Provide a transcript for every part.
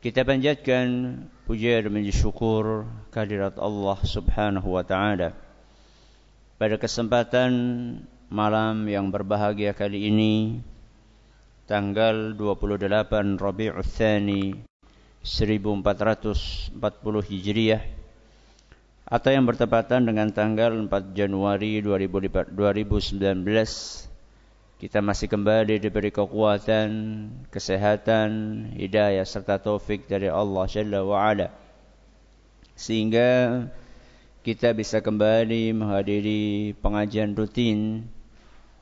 Kita panjatkan puja dan syukur kehadirat Allah Subhanahu wa taala. Pada kesempatan malam yang berbahagia kali ini tanggal 28 Rabiul Tsani 1440 Hijriah atau yang bertepatan dengan tanggal 4 Januari 2019 kita masih kembali diberi kekuatan, kesehatan, hidayah serta taufik dari Allah Jalla wa Ala. Sehingga kita bisa kembali menghadiri pengajian rutin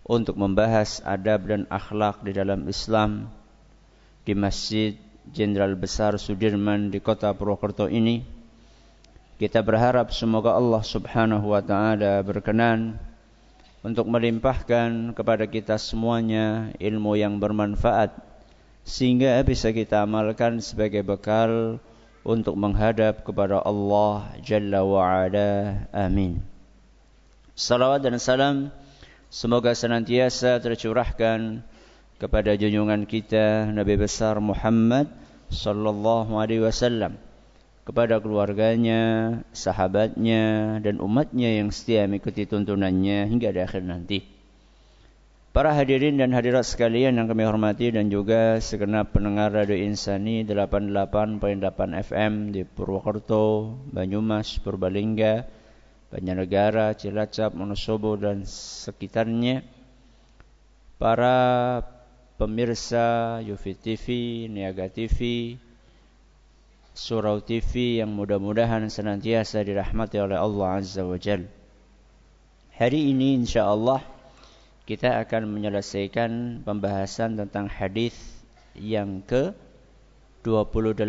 untuk membahas adab dan akhlak di dalam Islam di Masjid Jenderal Besar Sudirman di kota Purwokerto ini. Kita berharap semoga Allah Subhanahu wa taala berkenan untuk melimpahkan kepada kita semuanya ilmu yang bermanfaat sehingga bisa kita amalkan sebagai bekal untuk menghadap kepada Allah Jalla wa. Amin. Salawat dan salam semoga senantiasa tercurahkan kepada junjungan kita Nabi besar Muhammad sallallahu alaihi wasallam kepada keluarganya, sahabatnya, dan umatnya yang setia mengikuti tuntunannya hingga di akhir nanti. Para hadirin dan hadirat sekalian yang kami hormati dan juga segenap pendengar Radio Insani 88.8 FM di Purwokerto, Banyumas, Purbalingga, Banjarnegara, Cilacap, Wonosobo dan sekitarnya. Para pemirsa Yufi TV, Niaga TV, Surau TV yang mudah-mudahan senantiasa dirahmati oleh Allah Azza wa Jal. Hari ini insya Allah kita akan menyelesaikan pembahasan tentang hadis yang ke 28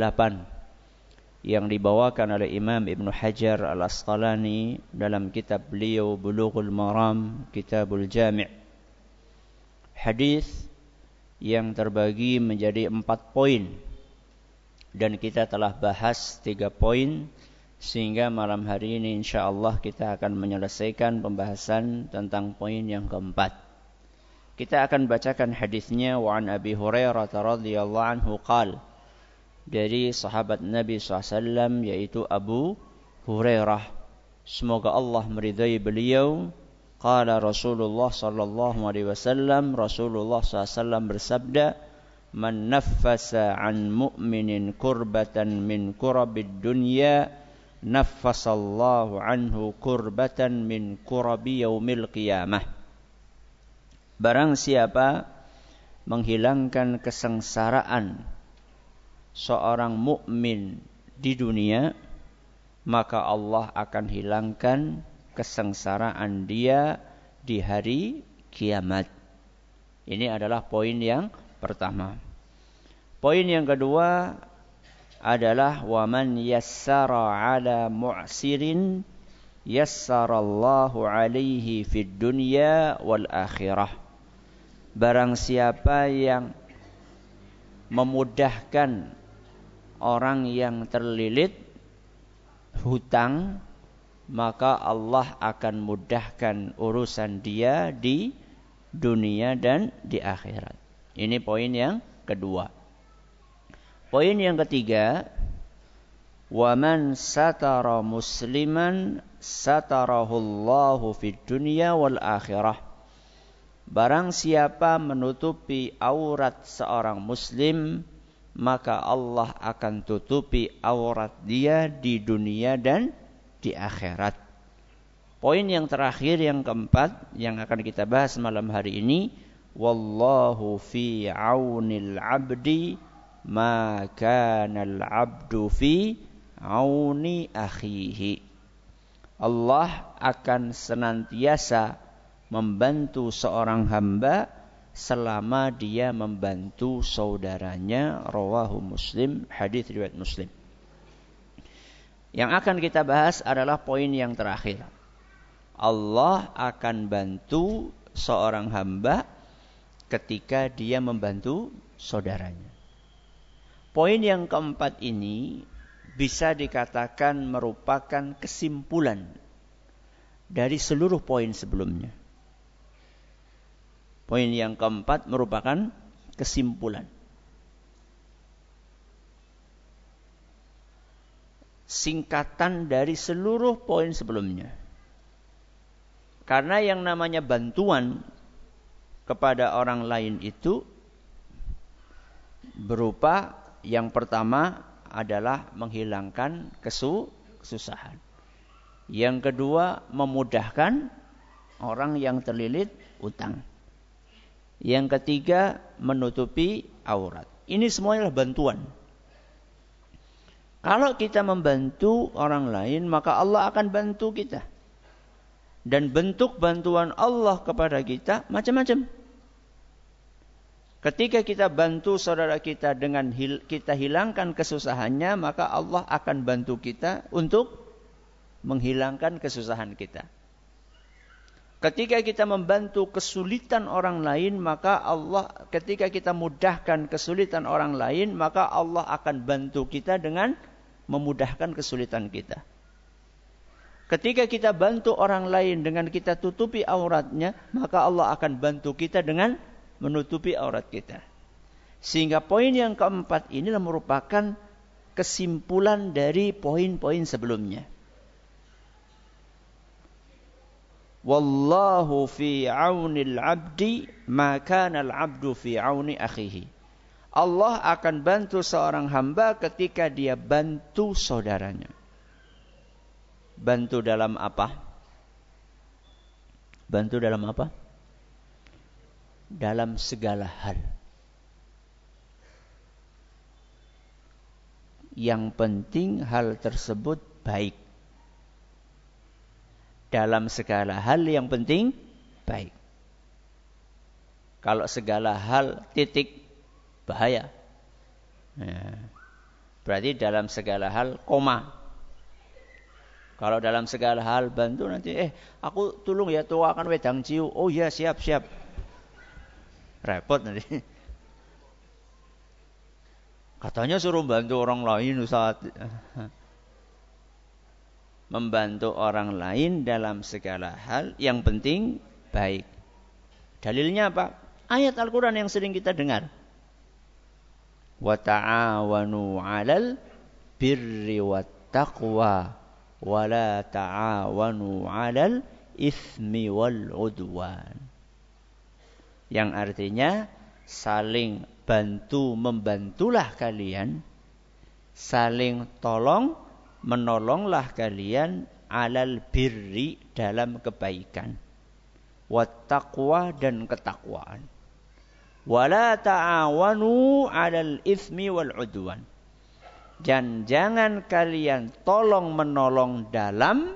yang dibawakan oleh Imam Ibn Hajar Al-Asqalani dalam kitab beliau Bulughul Maram Kitabul Jami' hadis yang terbagi menjadi empat poin dan kita telah bahas tiga poin sehingga malam hari ini insya Allah kita akan menyelesaikan pembahasan tentang poin yang keempat. Kita akan bacakan hadisnya wa an Abi Hurairah radhiyallahu anhu qal dari sahabat Nabi SAW yaitu Abu Hurairah. Semoga Allah meridai beliau. Qala Rasulullah sallallahu alaihi wasallam Rasulullah SAW bersabda man naffasa an mu'minin kurbatan min kurabid dunya naffasallahu anhu kurbatan min kurabi yaumil qiyamah. Barang siapa menghilangkan kesengsaraan seorang mukmin di dunia maka Allah akan hilangkan kesengsaraan dia di hari kiamat. Ini adalah poin yang pertama. Poin yang kedua adalah waman yassara ala mu'sirin yassarallahu alaihi fid dunya wal akhirah. Barang siapa yang memudahkan orang yang terlilit hutang maka Allah akan mudahkan urusan dia di dunia dan di akhirat. Ini poin yang kedua. Poin yang ketiga, waman satara musliman satarahullahu fid dunya wal akhirah. Barang siapa menutupi aurat seorang muslim, maka Allah akan tutupi aurat dia di dunia dan di akhirat. Poin yang terakhir yang keempat yang akan kita bahas malam hari ini wallahu fi aunil abdi ma kana al abdu fi auni akhihi Allah akan senantiasa membantu seorang hamba selama dia membantu saudaranya rawahu muslim hadis riwayat muslim Yang akan kita bahas adalah poin yang terakhir. Allah akan bantu seorang hamba ketika dia membantu saudaranya. Poin yang keempat ini bisa dikatakan merupakan kesimpulan dari seluruh poin sebelumnya. Poin yang keempat merupakan kesimpulan. Singkatan dari seluruh poin sebelumnya. Karena yang namanya bantuan kepada orang lain itu berupa yang pertama adalah menghilangkan kesu kesusahan. Yang kedua memudahkan orang yang terlilit utang. Yang ketiga menutupi aurat. Ini semuanya bantuan. Kalau kita membantu orang lain, maka Allah akan bantu kita. Dan bentuk bantuan Allah kepada kita macam-macam. Ketika kita bantu saudara kita dengan hil kita hilangkan kesusahannya, maka Allah akan bantu kita untuk menghilangkan kesusahan kita. Ketika kita membantu kesulitan orang lain, maka Allah ketika kita mudahkan kesulitan orang lain, maka Allah akan bantu kita dengan memudahkan kesulitan kita. Ketika kita bantu orang lain dengan kita tutupi auratnya, maka Allah akan bantu kita dengan menutupi aurat kita. Sehingga poin yang keempat ini merupakan kesimpulan dari poin-poin sebelumnya. Wallahu fi aunil abdi maka al abdu fi auni akhihi. Allah akan bantu seorang hamba ketika dia bantu saudaranya. Bantu dalam apa? Bantu dalam apa? Dalam segala hal. Yang penting hal tersebut baik. Dalam segala hal yang penting baik. Kalau segala hal titik bahaya. Ya. Berarti dalam segala hal koma kalau dalam segala hal bantu nanti, eh aku tolong ya tua akan wedang ciu. Oh ya siap siap. Repot nanti. Katanya suruh bantu orang lain Ustaz. Membantu orang lain dalam segala hal yang penting baik. Dalilnya apa? Ayat Al-Quran yang sering kita dengar. Wa ta'awanu 'alal birri wat taqwa wala ta'awanu 'alal ismi wal udwan. Yang artinya saling bantu membantulah kalian, saling tolong menolonglah kalian alal birri dalam kebaikan. Wat taqwa dan ketakwaan. Wala ta'awanu 'alal ismi wal udwan dan jangan kalian tolong menolong dalam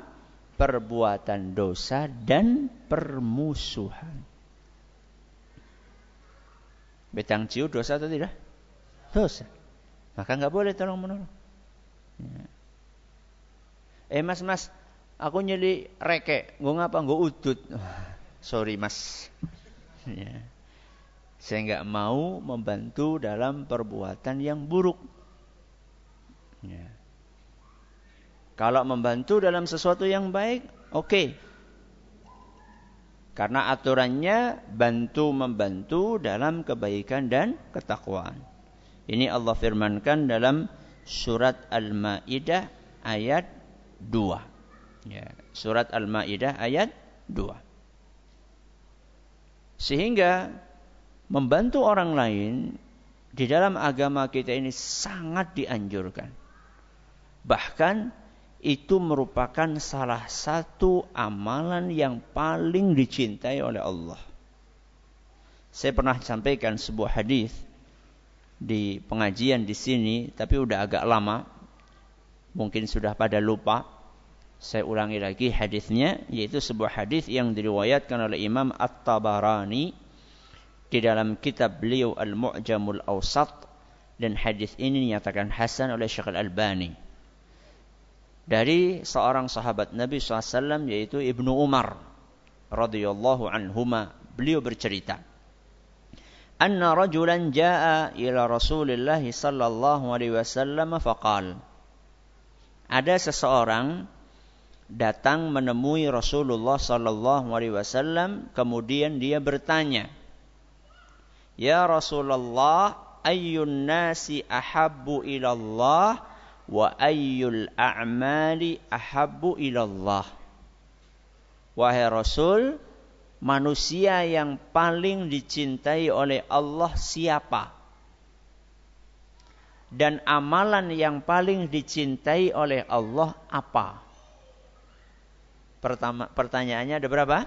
perbuatan dosa dan permusuhan. Betang ciu dosa atau tidak? Dosa. Maka nggak boleh tolong menolong. Ya. Eh mas mas, aku nyeli reke, gue ngapa? Gue udut. Sorry mas. Ya. Saya nggak mau membantu dalam perbuatan yang buruk. Ya. Kalau membantu dalam sesuatu yang baik, oke. Okay. Karena aturannya bantu membantu dalam kebaikan dan ketakwaan. Ini Allah firmankan dalam surat Al-Maidah ayat 2. Ya, surat Al-Maidah ayat 2. Sehingga membantu orang lain di dalam agama kita ini sangat dianjurkan. Bahkan itu merupakan salah satu amalan yang paling dicintai oleh Allah. Saya pernah sampaikan sebuah hadis di pengajian di sini, tapi udah agak lama. Mungkin sudah pada lupa. Saya ulangi lagi hadisnya, yaitu sebuah hadis yang diriwayatkan oleh Imam At-Tabarani di dalam kitab beliau Al-Mu'jamul Awsat dan hadis ini dinyatakan hasan oleh Syekh Al-Albani dari seorang sahabat Nabi SAW yaitu Ibnu Umar radhiyallahu anhuma. Beliau bercerita anna rajulan jaa ila Rasulillah sallallahu alaihi wasallam faqal ada seseorang datang menemui Rasulullah sallallahu alaihi wasallam kemudian dia bertanya Ya Rasulullah ayyun nasi ahabbu ila Allah wa ayyul a'mali ahabbu ilallah. Wahai Rasul, manusia yang paling dicintai oleh Allah siapa? Dan amalan yang paling dicintai oleh Allah apa? Pertama, pertanyaannya ada berapa?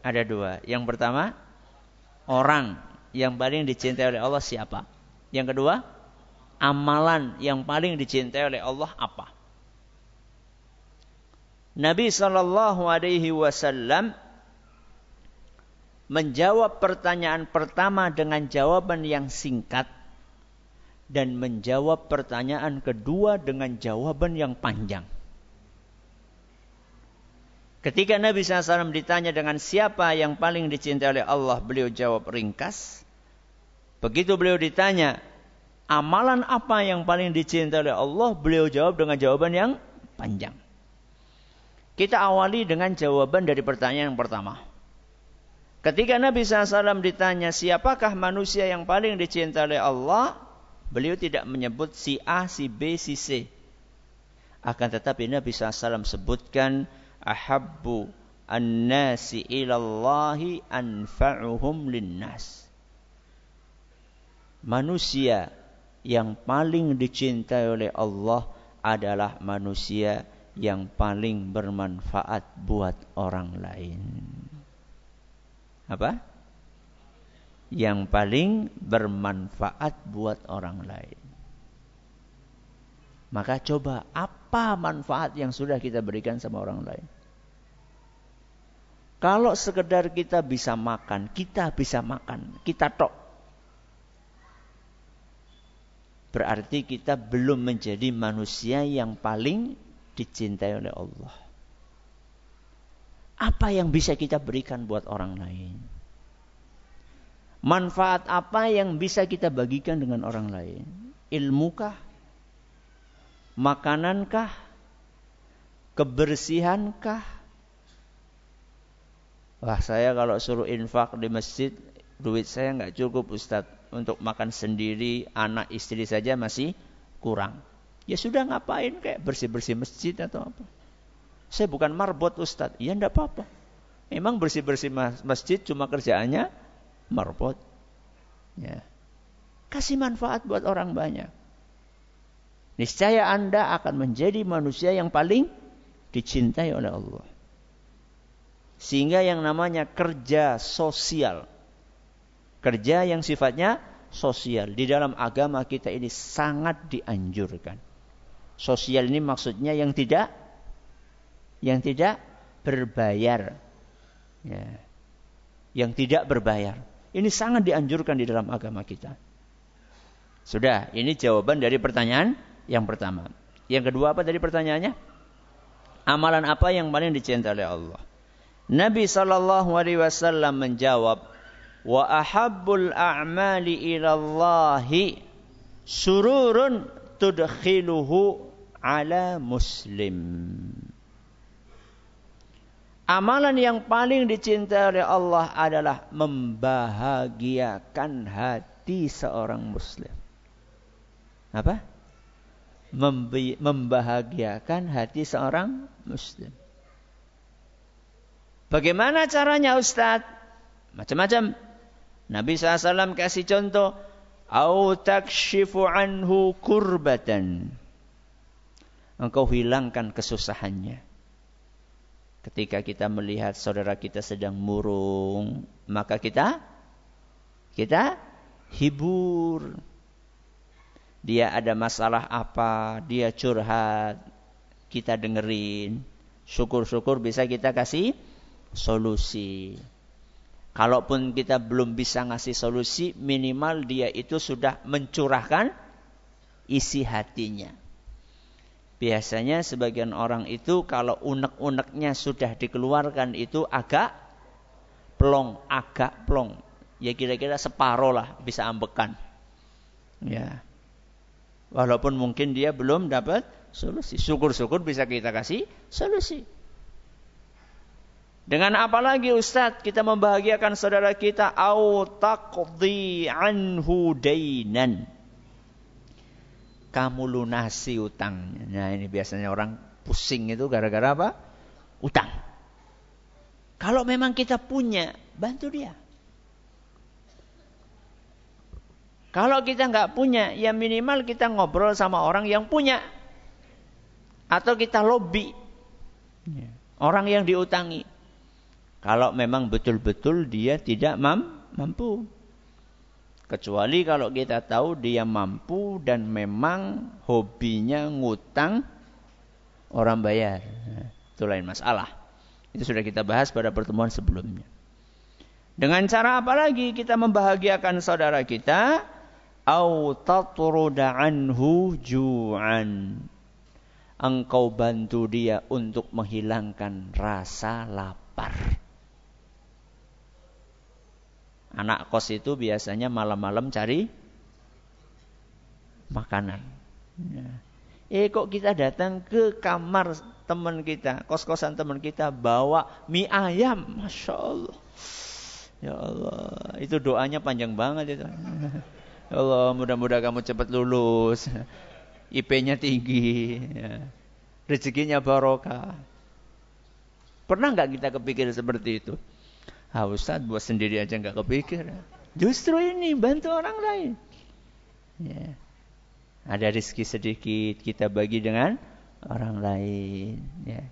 Ada dua. Yang pertama, orang yang paling dicintai oleh Allah siapa? Yang kedua, amalan yang paling dicintai oleh Allah apa? Nabi Shallallahu Alaihi Wasallam menjawab pertanyaan pertama dengan jawaban yang singkat dan menjawab pertanyaan kedua dengan jawaban yang panjang. Ketika Nabi SAW ditanya dengan siapa yang paling dicintai oleh Allah, beliau jawab ringkas. Begitu beliau ditanya, amalan apa yang paling dicintai oleh Allah? Beliau jawab dengan jawaban yang panjang. Kita awali dengan jawaban dari pertanyaan yang pertama. Ketika Nabi SAW ditanya siapakah manusia yang paling dicintai oleh Allah, beliau tidak menyebut si A, si B, si C. Akan tetapi Nabi SAW sebutkan ahabbu an-nasi ilallahi anfa'uhum linnas. Manusia yang paling dicintai oleh Allah adalah manusia yang paling bermanfaat buat orang lain. Apa? Yang paling bermanfaat buat orang lain. Maka coba apa manfaat yang sudah kita berikan sama orang lain? Kalau sekedar kita bisa makan, kita bisa makan, kita tok berarti kita belum menjadi manusia yang paling dicintai oleh Allah. Apa yang bisa kita berikan buat orang lain? Manfaat apa yang bisa kita bagikan dengan orang lain? Ilmukah? Makanankah? Kebersihankah? Wah saya kalau suruh infak di masjid, duit saya nggak cukup Ustadz untuk makan sendiri, anak istri saja masih kurang. Ya sudah ngapain kayak bersih-bersih masjid atau apa. Saya bukan marbot Ustadz. Ya enggak apa-apa. Memang bersih-bersih masjid cuma kerjaannya marbot. Ya. Kasih manfaat buat orang banyak. Niscaya Anda akan menjadi manusia yang paling dicintai oleh Allah. Sehingga yang namanya kerja sosial Kerja yang sifatnya sosial. Di dalam agama kita ini sangat dianjurkan. Sosial ini maksudnya yang tidak yang tidak berbayar. Ya. Yang tidak berbayar. Ini sangat dianjurkan di dalam agama kita. Sudah, ini jawaban dari pertanyaan yang pertama. Yang kedua apa tadi pertanyaannya? Amalan apa yang paling dicintai oleh Allah? Nabi Wasallam menjawab, wa ahabbul a'mali ilallahi sururun tudkhiluhu ala muslim. Amalan yang paling dicintai oleh Allah adalah membahagiakan hati seorang muslim. Apa? Membahagiakan hati seorang muslim. Bagaimana caranya Ustadz? Macam-macam. Nabi SAW kasih contoh. Au takshifu anhu kurbatan. Engkau hilangkan kesusahannya. Ketika kita melihat saudara kita sedang murung, maka kita kita hibur. Dia ada masalah apa, dia curhat, kita dengerin. Syukur-syukur bisa kita kasih solusi. Kalaupun kita belum bisa ngasih solusi, minimal dia itu sudah mencurahkan isi hatinya. Biasanya sebagian orang itu kalau unek-uneknya sudah dikeluarkan itu agak plong, agak plong. Ya kira-kira separoh lah bisa ambekan. Ya. Walaupun mungkin dia belum dapat solusi. Syukur-syukur bisa kita kasih solusi. Dengan apa lagi Ustaz kita membahagiakan saudara kita au taqdi anhu dainan kamu lunasi utangnya. Nah ini biasanya orang pusing itu gara-gara apa? Utang. Kalau memang kita punya, bantu dia. Kalau kita nggak punya, ya minimal kita ngobrol sama orang yang punya. Atau kita lobby. Orang yang diutangi. Kalau memang betul-betul dia tidak mampu. Kecuali kalau kita tahu dia mampu dan memang hobinya ngutang orang bayar. itu lain masalah. Itu sudah kita bahas pada pertemuan sebelumnya. Dengan cara apa lagi kita membahagiakan saudara kita? Au tatruda anhu ju'an. Engkau bantu dia untuk menghilangkan rasa lapar. Anak kos itu biasanya malam-malam cari makanan. Ya. Eh kok kita datang ke kamar teman kita, kos-kosan teman kita bawa mie ayam, masya Allah. Ya Allah, itu doanya panjang banget itu. Ya Allah, mudah-mudahan kamu cepat lulus, IP-nya tinggi, ya. rezekinya barokah. Pernah nggak kita kepikir seperti itu? Ah Ustaz buat sendiri aja nggak kepikir. Justru ini bantu orang lain. Ya. Ada rezeki sedikit kita bagi dengan orang lain. Ya.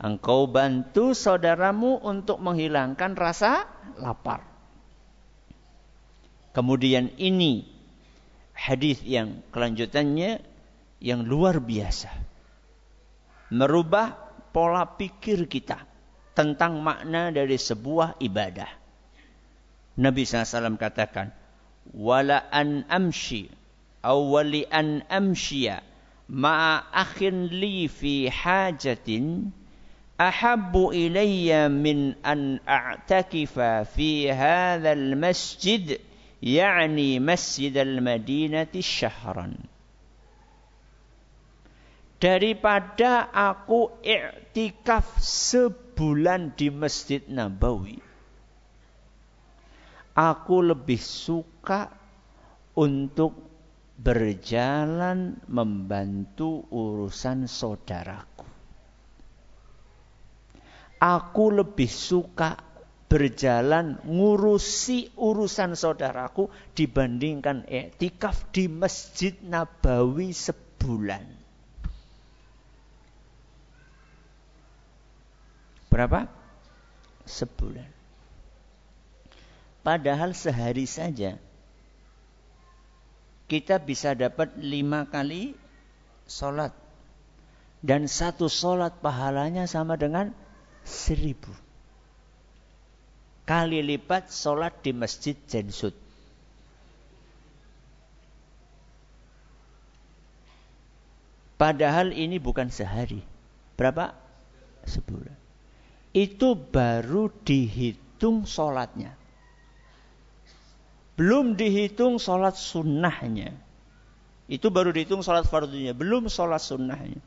Engkau bantu saudaramu untuk menghilangkan rasa lapar. Kemudian ini hadis yang kelanjutannya yang luar biasa. Merubah pola pikir kita tentang makna dari sebuah ibadah. Nabi SAW katakan, "Wala an amshi aw wali an amshiya ma'a akhin li fi hajatin ahabbu ilayya min an a'takifa fi hadzal masjid يعني مسجد المدينة شهرا daripada aku i'tikaf sebulan di Masjid Nabawi. Aku lebih suka untuk berjalan membantu urusan saudaraku. Aku lebih suka berjalan ngurusi urusan saudaraku dibandingkan etikaf di Masjid Nabawi sebulan. Berapa? Sebulan. Padahal sehari saja kita bisa dapat lima kali sholat. Dan satu sholat pahalanya sama dengan seribu. Kali lipat sholat di masjid Jensut. Padahal ini bukan sehari. Berapa? Sebulan itu baru dihitung sholatnya. Belum dihitung sholat sunnahnya. Itu baru dihitung sholat fardunya. Belum sholat sunnahnya.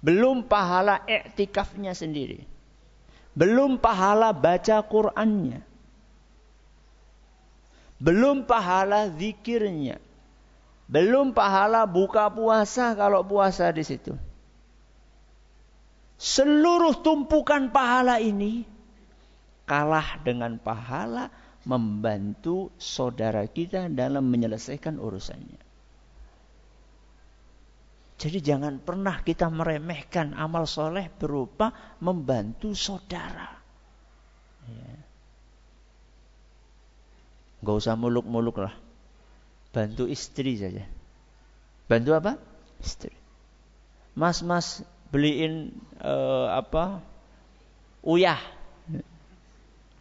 Belum pahala iktikafnya sendiri. Belum pahala baca Qur'annya. Belum pahala zikirnya. Belum pahala buka puasa kalau puasa di situ. Seluruh tumpukan pahala ini kalah dengan pahala membantu saudara kita dalam menyelesaikan urusannya. Jadi jangan pernah kita meremehkan amal soleh berupa membantu saudara. Ya. Gak usah muluk-muluk lah. Bantu istri saja. Bantu apa? Istri. Mas-mas beliin uh, apa? Uyah.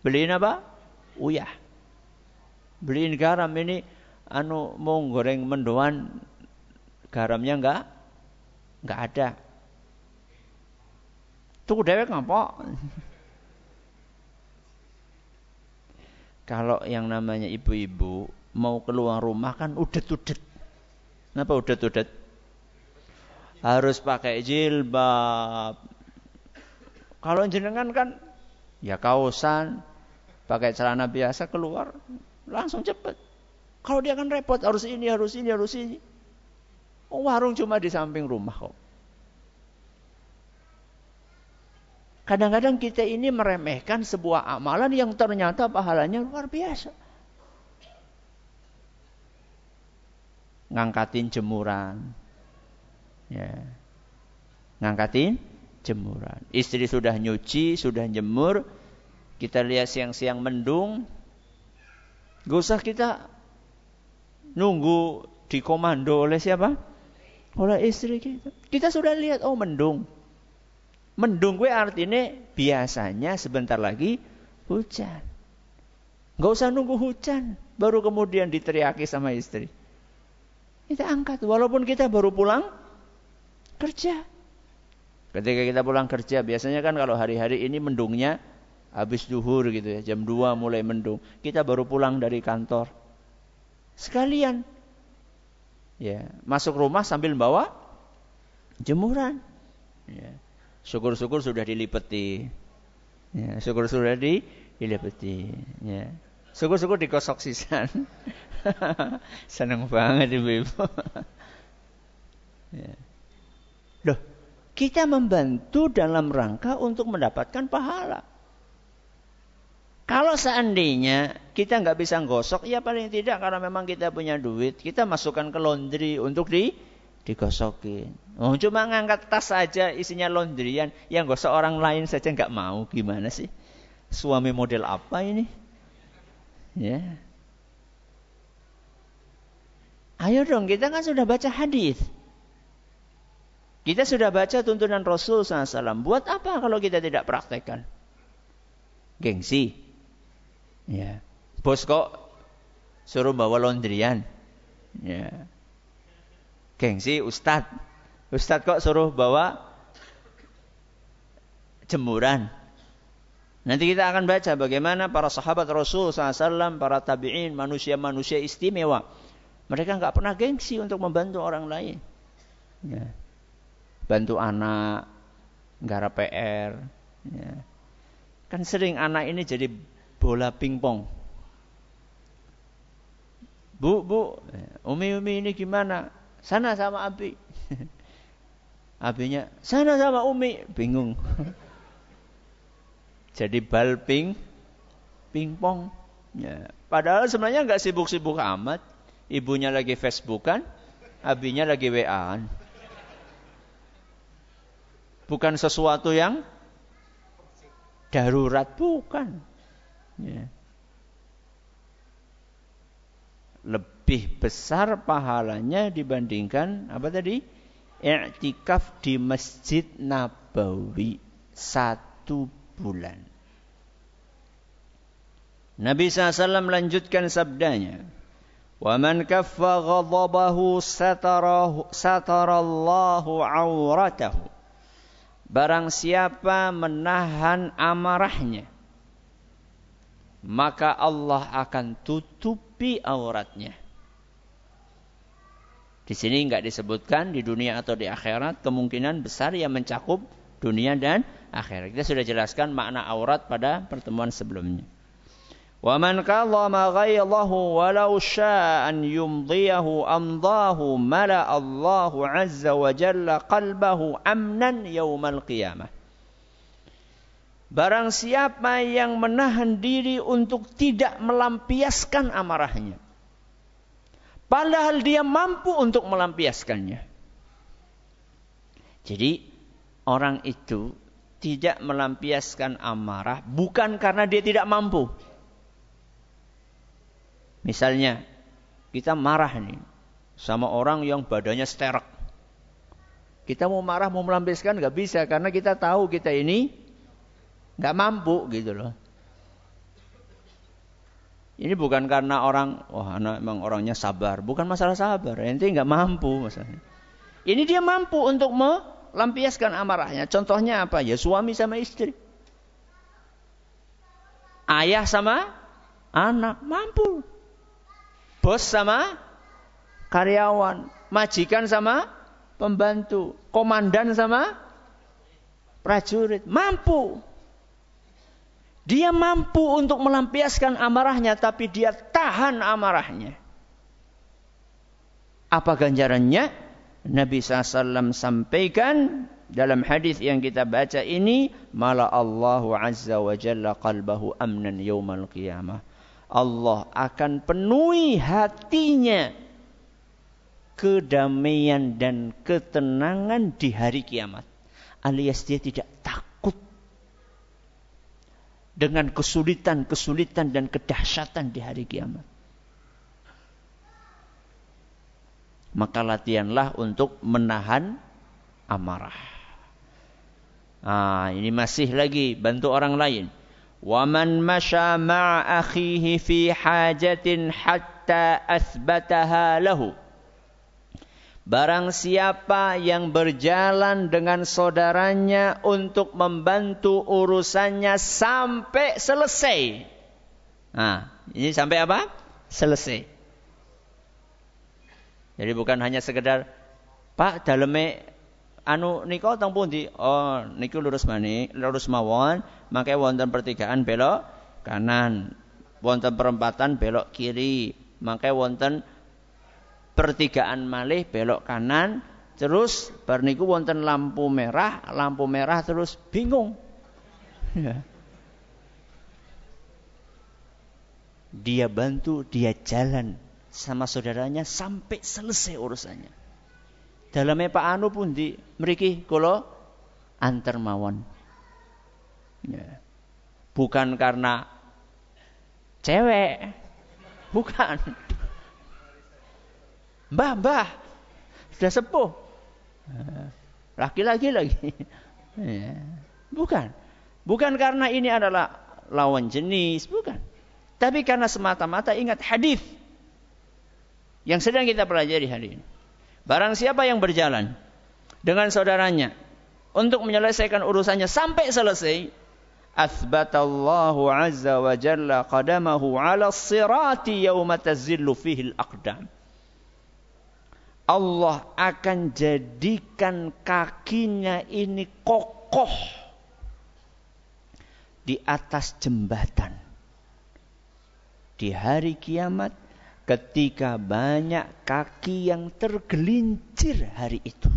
Beliin apa? Uyah. Beliin garam ini anu mau goreng mendoan garamnya enggak Enggak ada. Tuh dewek ngapa? Kalau yang namanya ibu-ibu mau keluar rumah kan udet-udet. Kenapa udet-udet? Harus pakai jilbab. Kalau jenengan kan ya kausan, pakai celana biasa keluar langsung cepet. Kalau dia kan repot harus ini, harus ini, harus ini. Oh, warung cuma di samping rumah kok. Kadang-kadang kita ini meremehkan sebuah amalan yang ternyata pahalanya luar biasa. Ngangkatin jemuran. Ya. Ngangkatin jemuran. Istri sudah nyuci, sudah jemur. Kita lihat siang-siang mendung. Gak usah kita nunggu dikomando oleh siapa? Oleh istri kita. Kita sudah lihat, oh mendung. Mendung gue artinya biasanya sebentar lagi hujan. Gak usah nunggu hujan. Baru kemudian diteriaki sama istri. Kita angkat. Walaupun kita baru pulang kerja. Ketika kita pulang kerja. Biasanya kan kalau hari-hari ini mendungnya habis duhur gitu ya. Jam 2 mulai mendung. Kita baru pulang dari kantor. Sekalian. Ya, masuk rumah sambil bawa jemuran. Ya. Syukur-syukur sudah dilipeti. Ya, syukur sudah di, dilipeti. Ya. Syukur-syukur dikosok sisan. Senang banget ibu-ibu. ya. Loh, kita membantu dalam rangka untuk mendapatkan pahala. Kalau seandainya kita nggak bisa gosok, ya paling tidak karena memang kita punya duit, kita masukkan ke laundry untuk di digosokin. Oh, cuma ngangkat tas saja isinya laundryan, yang gosok orang lain saja nggak mau. Gimana sih? Suami model apa ini? Ya. Ayo dong, kita kan sudah baca hadis. Kita sudah baca tuntunan Rasul SAW. Buat apa kalau kita tidak praktekkan? Gengsi. Ya. Bos kok suruh bawa laundryan. Ya gengsi ustad. Ustad kok suruh bawa jemuran. Nanti kita akan baca bagaimana para sahabat Rasul SAW, para tabi'in, manusia-manusia istimewa. Mereka nggak pernah gengsi untuk membantu orang lain. Ya. Bantu anak, garap PR. Ya. Kan sering anak ini jadi bola pingpong. Bu, bu, umi-umi ini gimana? Sana sama Abi. Abinya, sana sama Umi. Bingung. Jadi bal ping, pingpong. Ya. Padahal sebenarnya nggak sibuk-sibuk amat. Ibunya lagi Facebookan, abinya lagi WA-an. Bukan sesuatu yang darurat, bukan. Ya. Lebih besar pahalanya dibandingkan apa tadi? I'tikaf di Masjid Nabawi satu bulan. Nabi SAW melanjutkan sabdanya. Man kaffa ghadabahu satarahu satarallahu auratahu. Barang siapa menahan amarahnya, maka Allah akan tutupi auratnya. Di sini nggak disebutkan di dunia atau di akhirat kemungkinan besar yang mencakup dunia dan akhirat. Kita sudah jelaskan makna aurat pada pertemuan sebelumnya. Man kallama ghaydahu walau sya'an yumdiyahu amdahu mala Allahu azza wa jalla qalbahu amnan yaumal qiyamah. Barang siapa yang menahan diri untuk tidak melampiaskan amarahnya Padahal dia mampu untuk melampiaskannya. Jadi orang itu tidak melampiaskan amarah bukan karena dia tidak mampu. Misalnya kita marah nih sama orang yang badannya sterek. Kita mau marah mau melampiaskan nggak bisa karena kita tahu kita ini nggak mampu gitu loh. Ini bukan karena orang, wah anak emang orangnya sabar. Bukan masalah sabar. Ente nggak mampu masalahnya. Ini dia mampu untuk melampiaskan amarahnya. Contohnya apa? Ya suami sama istri. Ayah sama anak mampu. Bos sama karyawan, majikan sama pembantu, komandan sama prajurit mampu. Dia mampu untuk melampiaskan amarahnya tapi dia tahan amarahnya. Apa ganjarannya? Nabi SAW sampaikan dalam hadis yang kita baca ini, mala Allahu azza wa jalla qalbahu amnan yaumal qiyamah. Allah akan penuhi hatinya kedamaian dan ketenangan di hari kiamat. Alias dia tidak takut dengan kesulitan-kesulitan dan kedahsyatan di hari kiamat. Maka latihanlah untuk menahan amarah. Ah, ini masih lagi bantu orang lain. ومن مشى مع أخيه في حاجة حتى أثبتها له Barang siapa yang berjalan dengan saudaranya untuk membantu urusannya sampai selesai. Nah, ini sampai apa? Selesai. Jadi bukan hanya sekedar Pak daleme anu niko teng pundi? Oh, niku lurus mani, lurus mawon, maka wonten pertigaan belok kanan. Wonten perempatan belok kiri, maka wonten pertigaan malih belok kanan, terus bar niku wonten lampu merah, lampu merah terus bingung. Ya. Dia bantu, dia jalan sama saudaranya sampai selesai urusannya. Dalamnya Pak Anu pun di meriki kula antar mawon. Ya. Bukan karena cewek. Bukan. Mbah, mbah. Sudah sepuh. Laki-laki lagi. Ya. Bukan. Bukan karena ini adalah lawan jenis. Bukan. Tapi karena semata-mata ingat hadis yang sedang kita pelajari hari ini. Barang siapa yang berjalan dengan saudaranya untuk menyelesaikan urusannya sampai selesai, athbatallahu azza wa jalla qadamahu ala sirati tazillu fihi al-aqdam. Allah akan jadikan kakinya ini kokoh di atas jembatan. Di hari kiamat ketika banyak kaki yang tergelincir hari itu.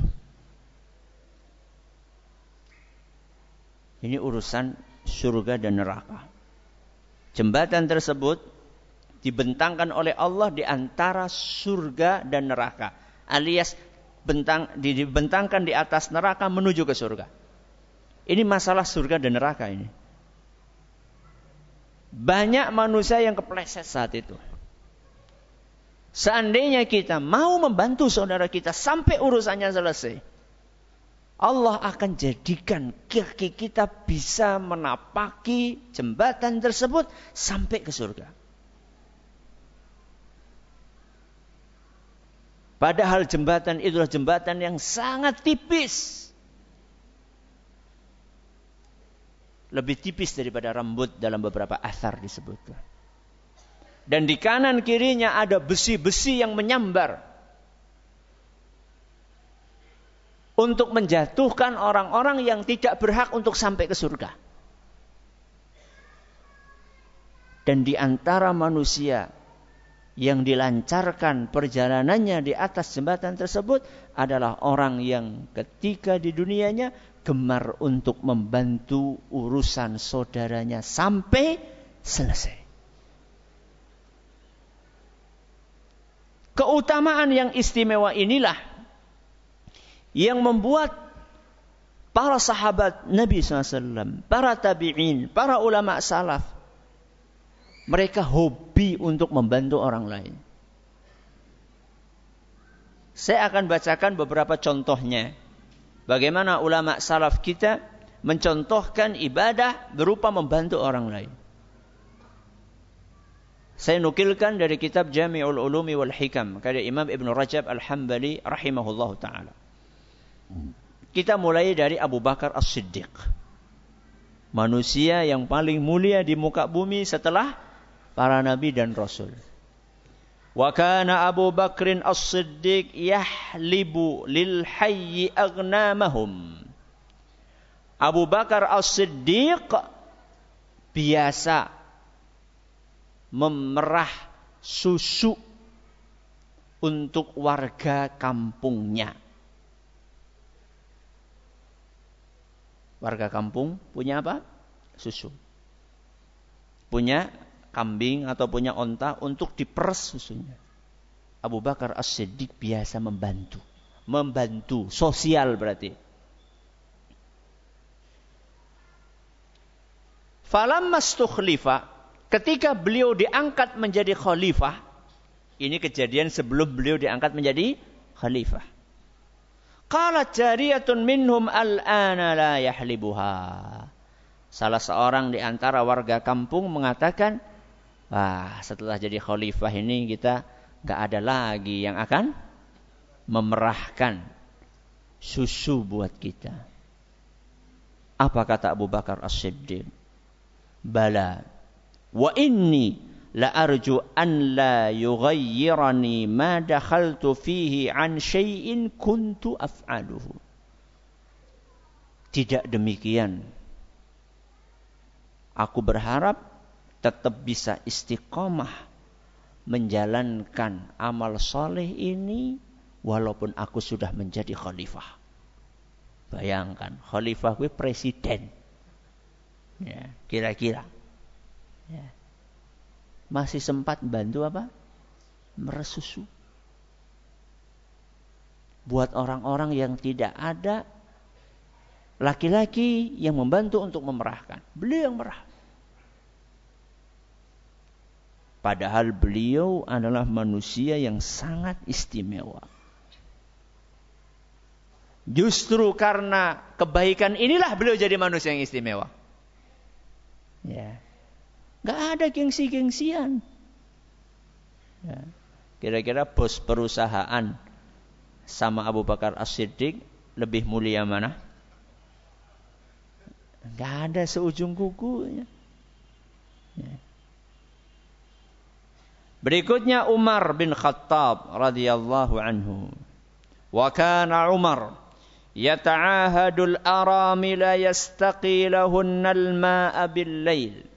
Ini urusan surga dan neraka. Jembatan tersebut dibentangkan oleh Allah di antara surga dan neraka. Alias bentang, dibentangkan di atas neraka menuju ke surga. Ini masalah surga dan neraka ini. Banyak manusia yang kepleset saat itu. Seandainya kita mau membantu saudara kita sampai urusannya selesai. Allah akan jadikan kaki kita bisa menapaki jembatan tersebut sampai ke surga. Padahal jembatan itulah jembatan yang sangat tipis. Lebih tipis daripada rambut dalam beberapa asar disebutkan. Dan di kanan kirinya ada besi-besi yang menyambar. Untuk menjatuhkan orang-orang yang tidak berhak untuk sampai ke surga. Dan di antara manusia yang dilancarkan perjalanannya di atas jembatan tersebut adalah orang yang ketika di dunianya gemar untuk membantu urusan saudaranya sampai selesai. Keutamaan yang istimewa inilah yang membuat para sahabat Nabi SAW, para tabi'in, para ulama salaf, mereka hobi untuk membantu orang lain. Saya akan bacakan beberapa contohnya. Bagaimana ulama salaf kita mencontohkan ibadah berupa membantu orang lain. Saya nukilkan dari kitab Jami'ul Ulumi wal Hikam karya Imam Ibn Rajab Al-Hambali rahimahullahu taala. Kita mulai dari Abu Bakar As-Siddiq. Manusia yang paling mulia di muka bumi setelah para nabi dan rasul. Wa kana Abu Bakrin As-Siddiq yahlibu lil hayyi aghnamahum. Abu Bakar As-Siddiq biasa memerah susu untuk warga kampungnya. Warga kampung punya apa? Susu. Punya kambing atau punya onta untuk diperes susunya. Abu Bakar As-Siddiq biasa membantu. Membantu, sosial berarti. Falamma stukhlifa, ketika beliau diangkat menjadi khalifah, ini kejadian sebelum beliau diangkat menjadi khalifah. Qalat jariyatun minhum al-ana la yahlibuha. Salah seorang di antara warga kampung mengatakan, Wah, setelah jadi khalifah ini kita gak ada lagi yang akan memerahkan susu buat kita. Apa kata Abu Bakar As-Siddiq? Bala. Wa inni la arju an la yughayyirani ma dakhaltu fihi an syai'in kuntu af'aluhu. Tidak demikian. Aku berharap tetap bisa istiqomah menjalankan amal soleh ini walaupun aku sudah menjadi khalifah. Bayangkan, khalifah gue presiden. Ya, kira-kira. Ya. Masih sempat bantu apa? Meresusu. Buat orang-orang yang tidak ada laki-laki yang membantu untuk memerahkan. Beliau yang merah. Padahal beliau adalah manusia yang sangat istimewa. Justru karena kebaikan inilah beliau jadi manusia yang istimewa. Ya. Gak ada gengsi-gengsian. Ya. Kira-kira bos perusahaan sama Abu Bakar As-Siddiq lebih mulia mana? Gak ada seujung kuku. Ya. Berikutnya Umar bin Khattab radhiyallahu anhu. Wa kana Umar yata'ahadul aramila yastaqi lahunna al-ma'a bil-lail.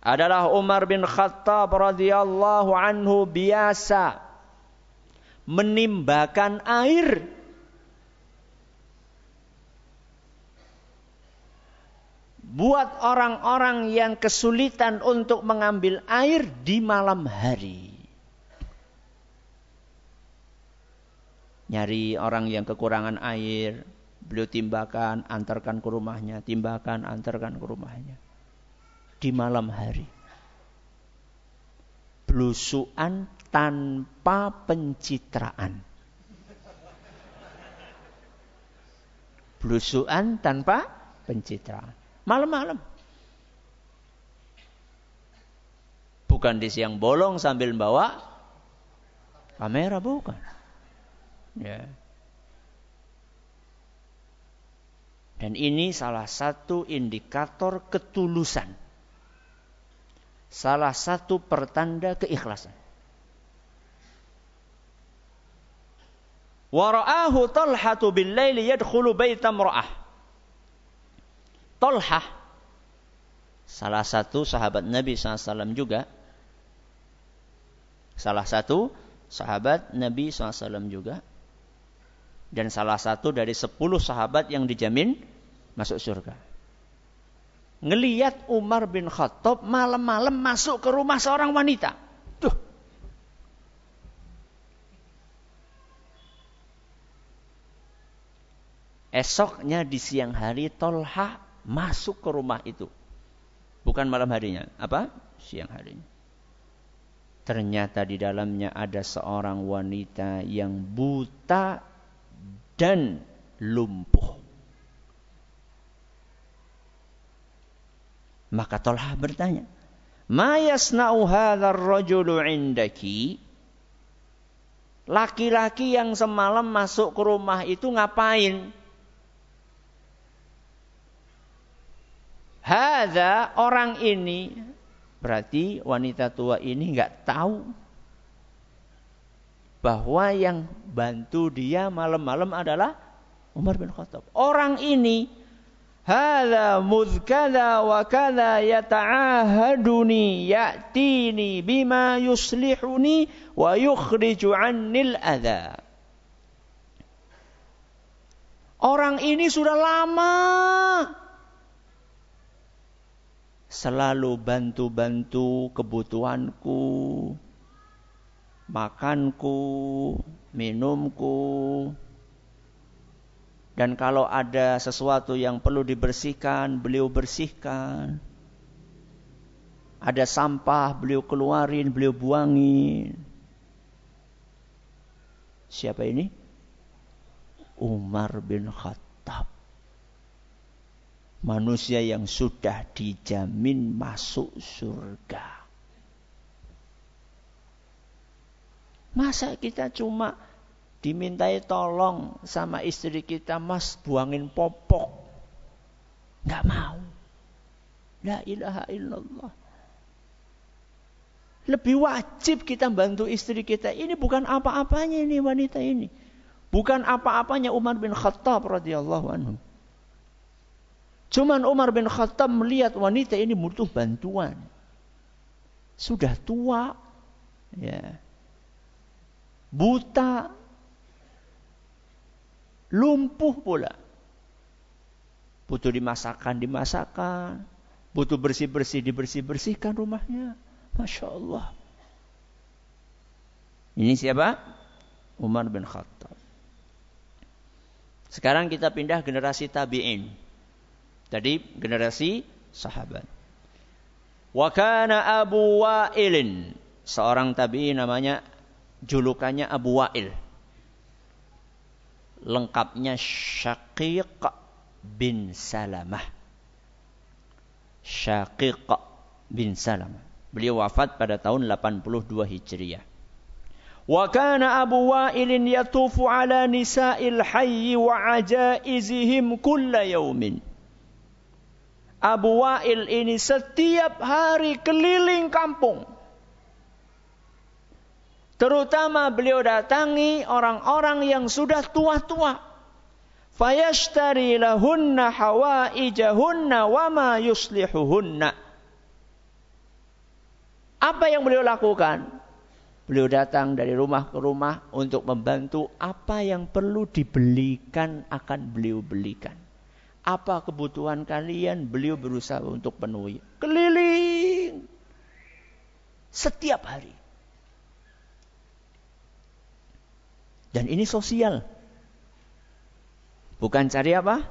Adalah Umar bin Khattab radhiyallahu anhu biasa menimbakan air buat orang-orang yang kesulitan untuk mengambil air di malam hari. Nyari orang yang kekurangan air, beliau timbakan, antarkan ke rumahnya, timbakan, antarkan ke rumahnya. Di malam hari. Belusuan tanpa pencitraan. Belusuan tanpa pencitraan. Malam-malam. Bukan di siang bolong sambil bawa kamera, bukan. Ya. Dan ini salah satu indikator ketulusan. Salah satu pertanda keikhlasan. Wara'ahu talhatu bil laili yadkhulu baita mra'ah. Tolhah, salah satu sahabat Nabi SAW juga, salah satu sahabat Nabi SAW juga, dan salah satu dari sepuluh sahabat yang dijamin masuk surga. Ngeliat Umar bin Khattab malam-malam masuk ke rumah seorang wanita. Tuh. Esoknya di siang hari Tolha masuk ke rumah itu. Bukan malam harinya, apa? Siang harinya. Ternyata di dalamnya ada seorang wanita yang buta dan lumpuh. Maka Tolha bertanya, "Ma yasna'u hadzal rajulu 'indaki?" Laki-laki yang semalam masuk ke rumah itu ngapain? Hada orang ini berarti wanita tua ini nggak tahu bahwa yang bantu dia malam-malam adalah Umar bin Khattab. Orang ini hada mudkada wa kada yata'ahaduni ya'tini bima yuslihuni wa yukhriju annil adha. Orang ini sudah lama selalu bantu-bantu kebutuhanku, makanku, minumku. Dan kalau ada sesuatu yang perlu dibersihkan, beliau bersihkan. Ada sampah, beliau keluarin, beliau buangin. Siapa ini? Umar bin Khattab manusia yang sudah dijamin masuk surga. Masa kita cuma dimintai tolong sama istri kita, mas buangin popok. Nggak mau. La ilaha illallah. Lebih wajib kita bantu istri kita. Ini bukan apa-apanya ini wanita ini. Bukan apa-apanya Umar bin Khattab radhiyallahu anhu. Cuman Umar bin Khattab melihat wanita ini butuh bantuan. Sudah tua, ya. buta, lumpuh pula. Butuh dimasakkan, dimasakkan. Butuh bersih-bersih, dibersih-bersihkan rumahnya. Masya Allah. Ini siapa? Umar bin Khattab. Sekarang kita pindah generasi tabi'in. Jadi generasi sahabat. Wa kana Abu Wa'ilin. Seorang tabi'i namanya julukannya Abu Wa'il. Lengkapnya Syaqiq bin Salamah. Syaqiq bin Salamah. Beliau wafat pada tahun 82 Hijriah. Wa kana Abu Wa'ilin yatufu ala nisa'il hayyi wa ajaizihim kulla yaumin. Abu Wa'il ini setiap hari keliling kampung. Terutama beliau datangi orang-orang yang sudah tua-tua. Fayashtari lahunna hawaijahunna wa ma yuslihuhunna. Apa yang beliau lakukan? Beliau datang dari rumah ke rumah untuk membantu apa yang perlu dibelikan akan beliau belikan. Apa kebutuhan kalian? Beliau berusaha untuk penuhi. Keliling. Setiap hari. Dan ini sosial. Bukan cari apa?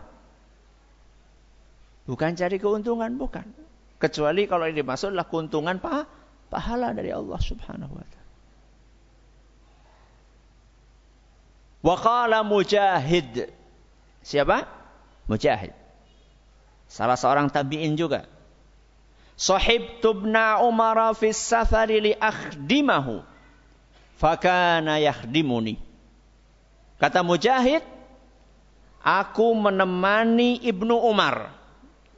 Bukan cari keuntungan, bukan. Kecuali kalau ini adalah keuntungan pa pahala dari Allah Subhanahu wa taala. Wa Mujahid. Siapa? Mujahid. Salah seorang tabi'in juga. Sahib tubna Umar fi safari li akhdimahu. Fakana yakhdimuni. Kata Mujahid, aku menemani Ibnu Umar.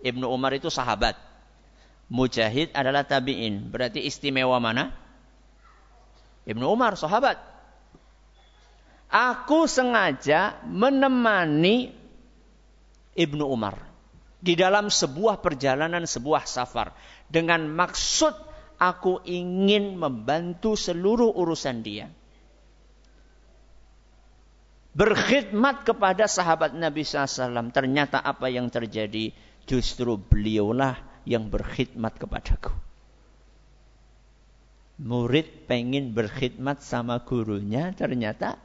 Ibnu Umar itu sahabat. Mujahid adalah tabi'in. Berarti istimewa mana? Ibnu Umar, sahabat. Aku sengaja menemani Ibnu Umar di dalam sebuah perjalanan, sebuah safar dengan maksud aku ingin membantu seluruh urusan dia. Berkhidmat kepada sahabat Nabi SAW. Ternyata apa yang terjadi justru beliaulah yang berkhidmat kepadaku. Murid pengen berkhidmat sama gurunya, ternyata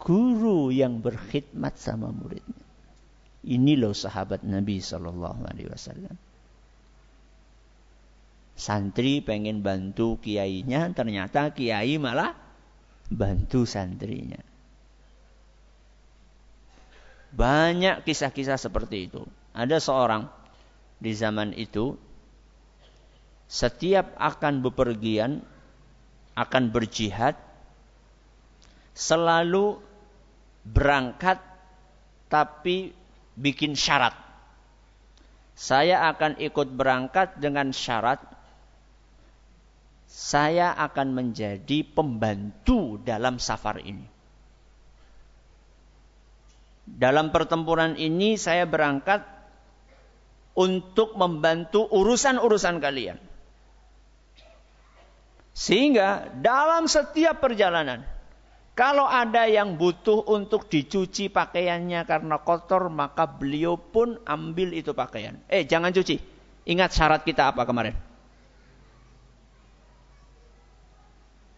guru yang berkhidmat sama muridnya. Ini loh sahabat Nabi Shallallahu Alaihi Wasallam. Santri pengen bantu kiainya, ternyata kiai malah bantu santrinya. Banyak kisah-kisah seperti itu. Ada seorang di zaman itu setiap akan bepergian, akan berjihad, selalu berangkat tapi bikin syarat. Saya akan ikut berangkat dengan syarat saya akan menjadi pembantu dalam safar ini. Dalam pertempuran ini saya berangkat untuk membantu urusan-urusan kalian. Sehingga dalam setiap perjalanan, kalau ada yang butuh untuk dicuci pakaiannya karena kotor, maka beliau pun ambil itu pakaian. Eh, jangan cuci. Ingat syarat kita apa kemarin?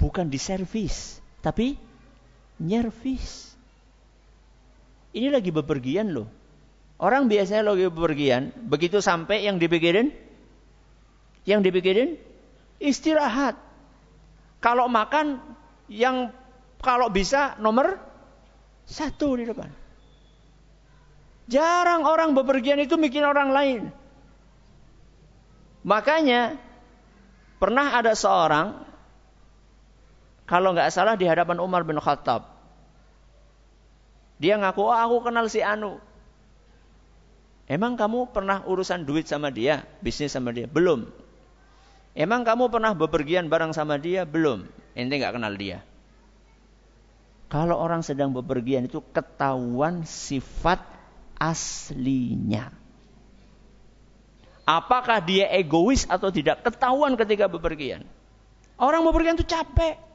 bukan diservis, tapi nyervis. Ini lagi bepergian loh. Orang biasanya lagi bepergian, begitu sampai yang dipikirin, yang dipikirin istirahat. Kalau makan, yang kalau bisa nomor satu di depan. Jarang orang bepergian itu mikir orang lain. Makanya pernah ada seorang kalau nggak salah di hadapan Umar bin Khattab. Dia ngaku, oh aku kenal si Anu. Emang kamu pernah urusan duit sama dia, bisnis sama dia? Belum. Emang kamu pernah bepergian bareng sama dia? Belum. Ente nggak kenal dia. Kalau orang sedang bepergian itu ketahuan sifat aslinya. Apakah dia egois atau tidak? Ketahuan ketika bepergian. Orang bepergian itu capek.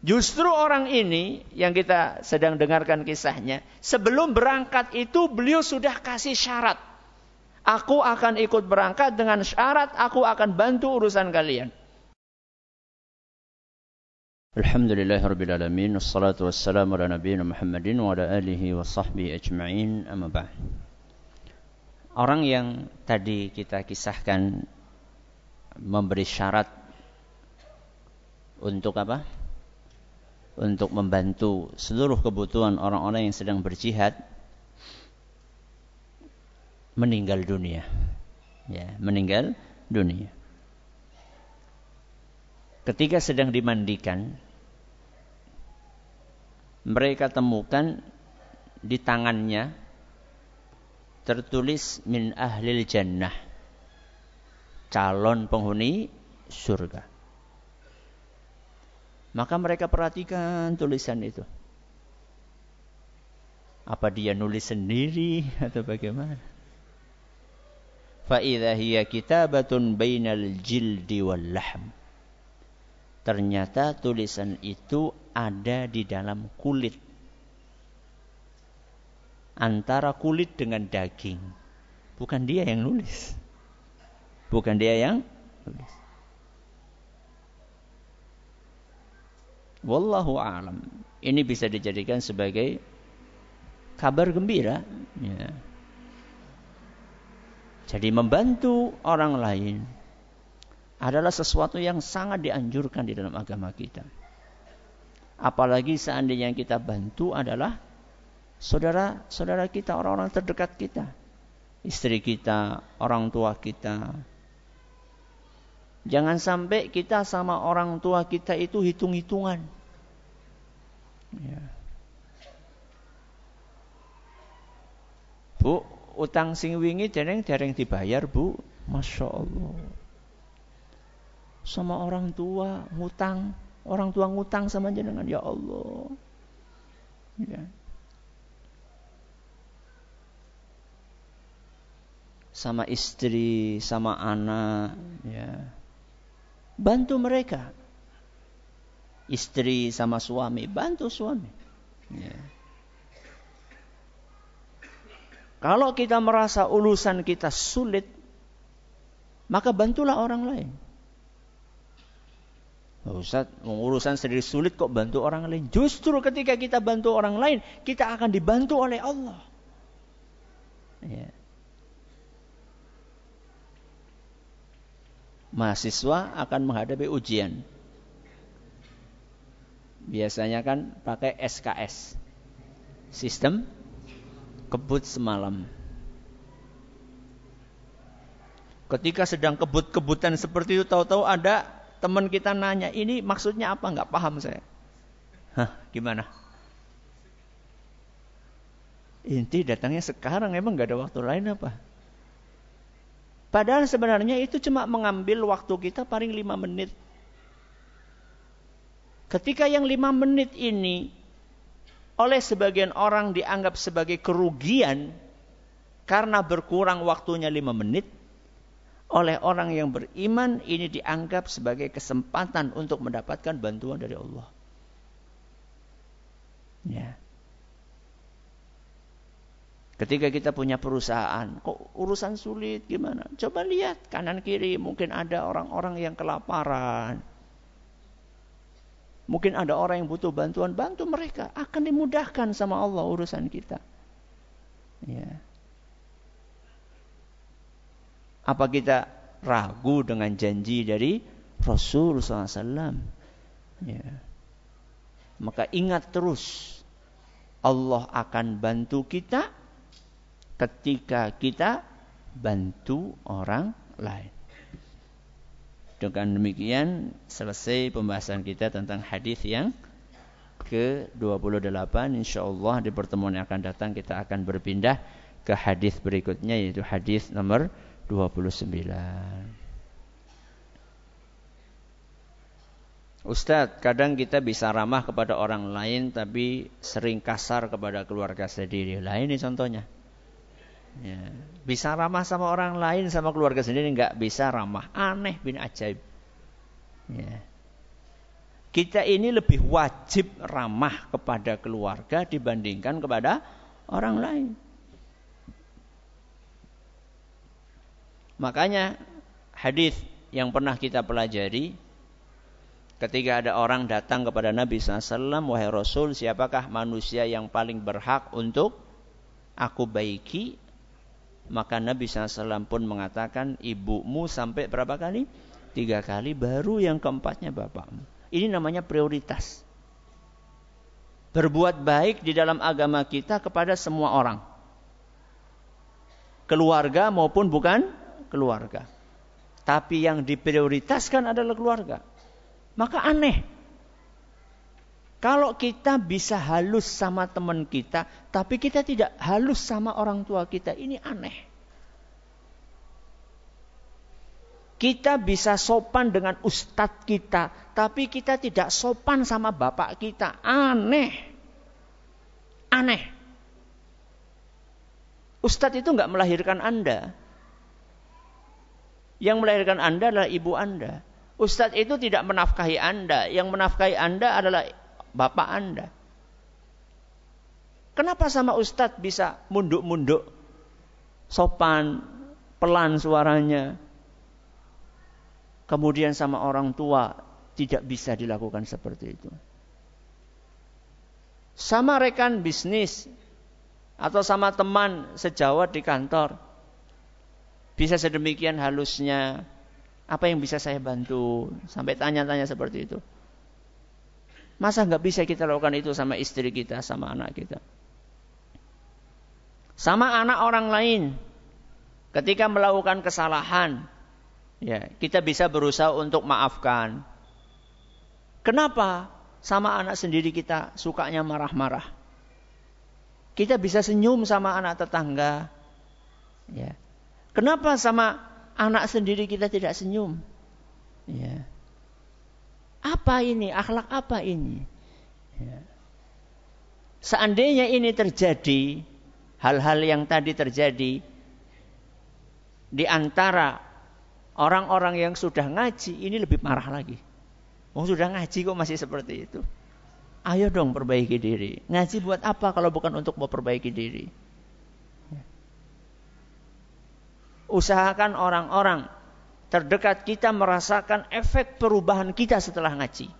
Justru orang ini yang kita sedang dengarkan kisahnya, sebelum berangkat itu beliau sudah kasih syarat. Aku akan ikut berangkat dengan syarat aku akan bantu urusan kalian. Alhamdulillah Rabbil Alamin Wassalatu wassalamu ala nabiyina Muhammadin Wa ala alihi wa sahbihi ajma'in Amma ba'd Orang yang tadi kita kisahkan Memberi syarat Untuk apa? Untuk membantu seluruh kebutuhan orang-orang yang sedang berjihad meninggal dunia. Ya, meninggal dunia. Ketika sedang dimandikan, mereka temukan di tangannya tertulis min ahlil jannah calon penghuni surga. Maka mereka perhatikan tulisan itu. Apa dia nulis sendiri atau bagaimana? Fa'idha hiya kitabatun bainal jildi wal lahm. Ternyata tulisan itu ada di dalam kulit. Antara kulit dengan daging. Bukan dia yang nulis. Bukan dia yang nulis. Wallahu alam. Ini bisa dijadikan sebagai kabar gembira. Ya. Jadi membantu orang lain adalah sesuatu yang sangat dianjurkan di dalam agama kita. Apalagi seandainya yang kita bantu adalah saudara-saudara kita, orang-orang terdekat kita. Istri kita, orang tua kita, Jangan sampai kita sama orang tua kita itu hitung-hitungan. Ya. Bu, utang sing wingi dereng dereng dibayar, Bu. Masya Allah. Sama orang tua ngutang, orang tua ngutang sama jenengan ya Allah. Ya. Sama istri, sama anak, ya bantu mereka. Istri sama suami, bantu suami. Ya. Kalau kita merasa urusan kita sulit, maka bantulah orang lain. Ustaz, urusan sendiri sulit kok bantu orang lain. Justru ketika kita bantu orang lain, kita akan dibantu oleh Allah. Ya. Mahasiswa akan menghadapi ujian. Biasanya kan pakai SKS. Sistem kebut semalam. Ketika sedang kebut-kebutan seperti itu tahu-tahu ada teman kita nanya, ini maksudnya apa? Nggak paham saya. Hah, gimana? Inti datangnya sekarang, emang nggak ada waktu lain apa? Padahal sebenarnya itu cuma mengambil waktu kita paling lima menit. Ketika yang lima menit ini oleh sebagian orang dianggap sebagai kerugian karena berkurang waktunya lima menit, oleh orang yang beriman ini dianggap sebagai kesempatan untuk mendapatkan bantuan dari Allah. Ya. Ketika kita punya perusahaan, kok urusan sulit gimana? Coba lihat kanan kiri, mungkin ada orang-orang yang kelaparan. Mungkin ada orang yang butuh bantuan, bantu mereka. Akan dimudahkan sama Allah urusan kita. Ya. Apa kita ragu dengan janji dari Rasul SAW? Ya. Maka ingat terus, Allah akan bantu kita ketika kita bantu orang lain. Dengan demikian selesai pembahasan kita tentang hadis yang ke-28 insyaallah di pertemuan yang akan datang kita akan berpindah ke hadis berikutnya yaitu hadis nomor 29. Ustadz, kadang kita bisa ramah kepada orang lain tapi sering kasar kepada keluarga sendiri. Lain ini contohnya. Ya. Bisa ramah sama orang lain, sama keluarga sendiri nggak bisa ramah. Aneh bin ajaib. Ya. Kita ini lebih wajib ramah kepada keluarga dibandingkan kepada orang lain. Makanya hadis yang pernah kita pelajari ketika ada orang datang kepada Nabi SAW, wahai Rasul, siapakah manusia yang paling berhak untuk aku baiki? Maka Nabi SAW pun mengatakan ibumu sampai berapa kali? Tiga kali baru yang keempatnya bapakmu. Ini namanya prioritas. Berbuat baik di dalam agama kita kepada semua orang. Keluarga maupun bukan keluarga. Tapi yang diprioritaskan adalah keluarga. Maka aneh kalau kita bisa halus sama teman kita, tapi kita tidak halus sama orang tua kita, ini aneh. Kita bisa sopan dengan ustadz kita, tapi kita tidak sopan sama bapak kita. Aneh. Aneh. Ustadz itu nggak melahirkan Anda. Yang melahirkan Anda adalah ibu Anda. Ustadz itu tidak menafkahi Anda. Yang menafkahi Anda adalah bapak Anda. Kenapa sama ustadz bisa munduk-munduk, sopan, pelan suaranya. Kemudian sama orang tua tidak bisa dilakukan seperti itu. Sama rekan bisnis atau sama teman sejawat di kantor. Bisa sedemikian halusnya. Apa yang bisa saya bantu? Sampai tanya-tanya seperti itu. Masa nggak bisa kita lakukan itu sama istri kita, sama anak kita? Sama anak orang lain. Ketika melakukan kesalahan, ya kita bisa berusaha untuk maafkan. Kenapa? Sama anak sendiri kita sukanya marah-marah. Kita bisa senyum sama anak tetangga. Ya. Kenapa sama anak sendiri kita tidak senyum? Ya. Apa ini? Akhlak apa ini? Ya. Seandainya ini terjadi, hal-hal yang tadi terjadi di antara orang-orang yang sudah ngaji, ini lebih marah lagi. Oh sudah ngaji kok masih seperti itu? Ayo dong perbaiki diri. Ngaji buat apa kalau bukan untuk memperbaiki diri? Ya. Usahakan orang-orang terdekat kita merasakan efek perubahan kita setelah ngaji.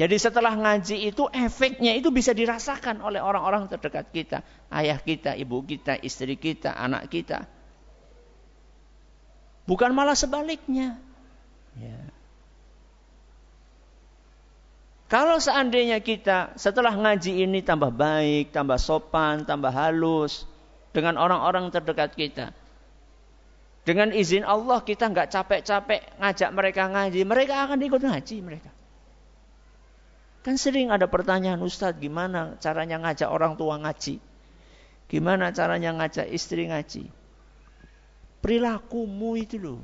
Jadi setelah ngaji itu efeknya itu bisa dirasakan oleh orang-orang terdekat kita. Ayah kita, ibu kita, istri kita, anak kita. Bukan malah sebaliknya. Ya. Kalau seandainya kita setelah ngaji ini tambah baik, tambah sopan, tambah halus dengan orang-orang terdekat kita. Dengan izin Allah kita nggak capek-capek ngajak mereka ngaji, mereka akan ikut ngaji mereka. Kan sering ada pertanyaan Ustadz gimana caranya ngajak orang tua ngaji? Gimana caranya ngajak istri ngaji? Perilakumu itu loh.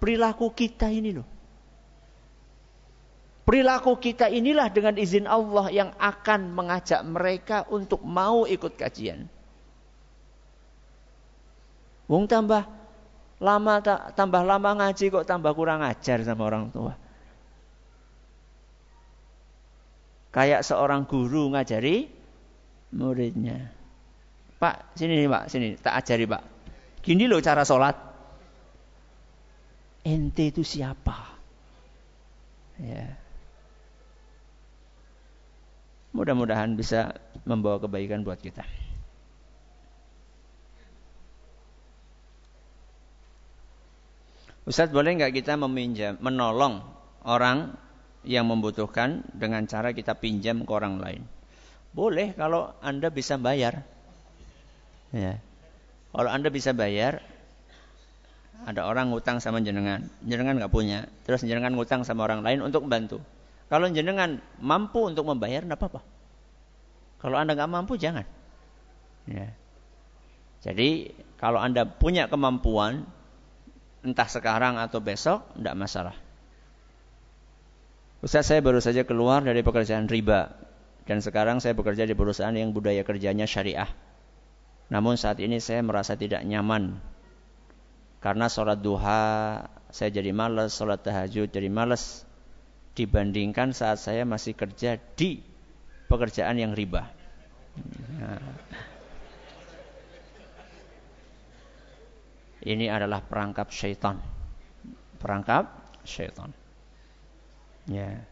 Perilaku kita ini loh. Perilaku kita inilah dengan izin Allah yang akan mengajak mereka untuk mau ikut kajian. Wong tambah lama tambah lama ngaji kok tambah kurang ajar sama orang tua. Kayak seorang guru ngajari muridnya. Pak, sini nih Pak, sini tak ajari Pak. Gini loh cara sholat. Ente itu siapa? Ya. Mudah-mudahan bisa membawa kebaikan buat kita. Ustadz boleh nggak kita meminjam, menolong orang yang membutuhkan dengan cara kita pinjam ke orang lain? Boleh kalau anda bisa bayar. Ya. Kalau anda bisa bayar, ada orang ngutang sama jenengan, jenengan nggak punya, terus jenengan ngutang sama orang lain untuk membantu. Kalau jenengan mampu untuk membayar, tidak apa-apa. Kalau anda nggak mampu, jangan. Ya. Jadi kalau anda punya kemampuan, entah sekarang atau besok, tidak masalah. Ustaz saya baru saja keluar dari pekerjaan riba dan sekarang saya bekerja di perusahaan yang budaya kerjanya syariah. Namun saat ini saya merasa tidak nyaman karena sholat duha saya jadi malas, sholat tahajud jadi malas dibandingkan saat saya masih kerja di pekerjaan yang riba. Nah. Ini adalah perangkap syaitan. Perangkap syaitan. Ya.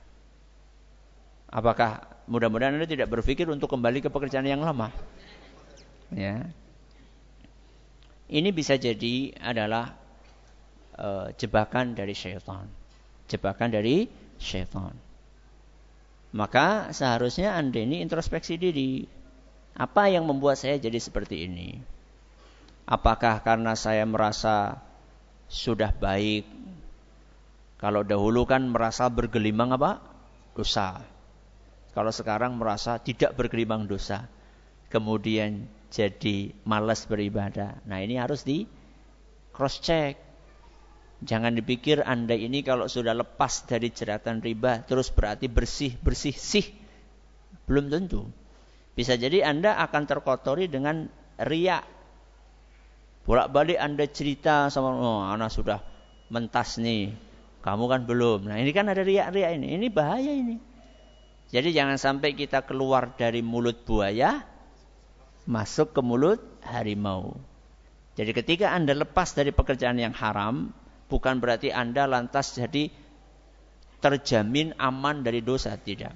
Apakah mudah-mudahan Anda tidak berpikir untuk kembali ke pekerjaan yang lama? Ya. Ini bisa jadi adalah uh, jebakan dari syaitan. Jebakan dari syaitan. Maka seharusnya Anda ini introspeksi diri. Apa yang membuat saya jadi seperti ini? Apakah karena saya merasa sudah baik? Kalau dahulu kan merasa bergelimang apa? Dosa. Kalau sekarang merasa tidak bergelimang dosa. Kemudian jadi malas beribadah. Nah ini harus di cross check. Jangan dipikir Anda ini kalau sudah lepas dari jeratan riba terus berarti bersih, bersih, sih. Belum tentu. Bisa jadi Anda akan terkotori dengan riak. Bolak-balik Anda cerita sama, oh anak sudah mentas nih. Kamu kan belum. Nah ini kan ada riak-riak ini. Ini bahaya ini. Jadi jangan sampai kita keluar dari mulut buaya, masuk ke mulut harimau. Jadi ketika Anda lepas dari pekerjaan yang haram, bukan berarti Anda lantas jadi terjamin aman dari dosa, tidak.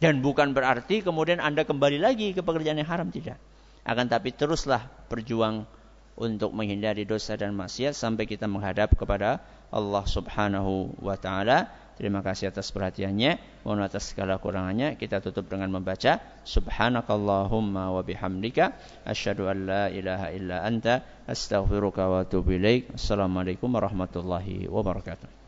Dan bukan berarti kemudian Anda kembali lagi ke pekerjaan yang haram, tidak. Akan tapi teruslah berjuang untuk menghindari dosa dan maksiat sampai kita menghadap kepada Allah Subhanahu wa taala. Terima kasih atas perhatiannya. Mohon atas segala kurangannya. Kita tutup dengan membaca Subhanakallahumma wa bihamdika asyhadu an la ilaha illa anta astaghfiruka wa atubu ilaik. Assalamualaikum warahmatullahi wabarakatuh.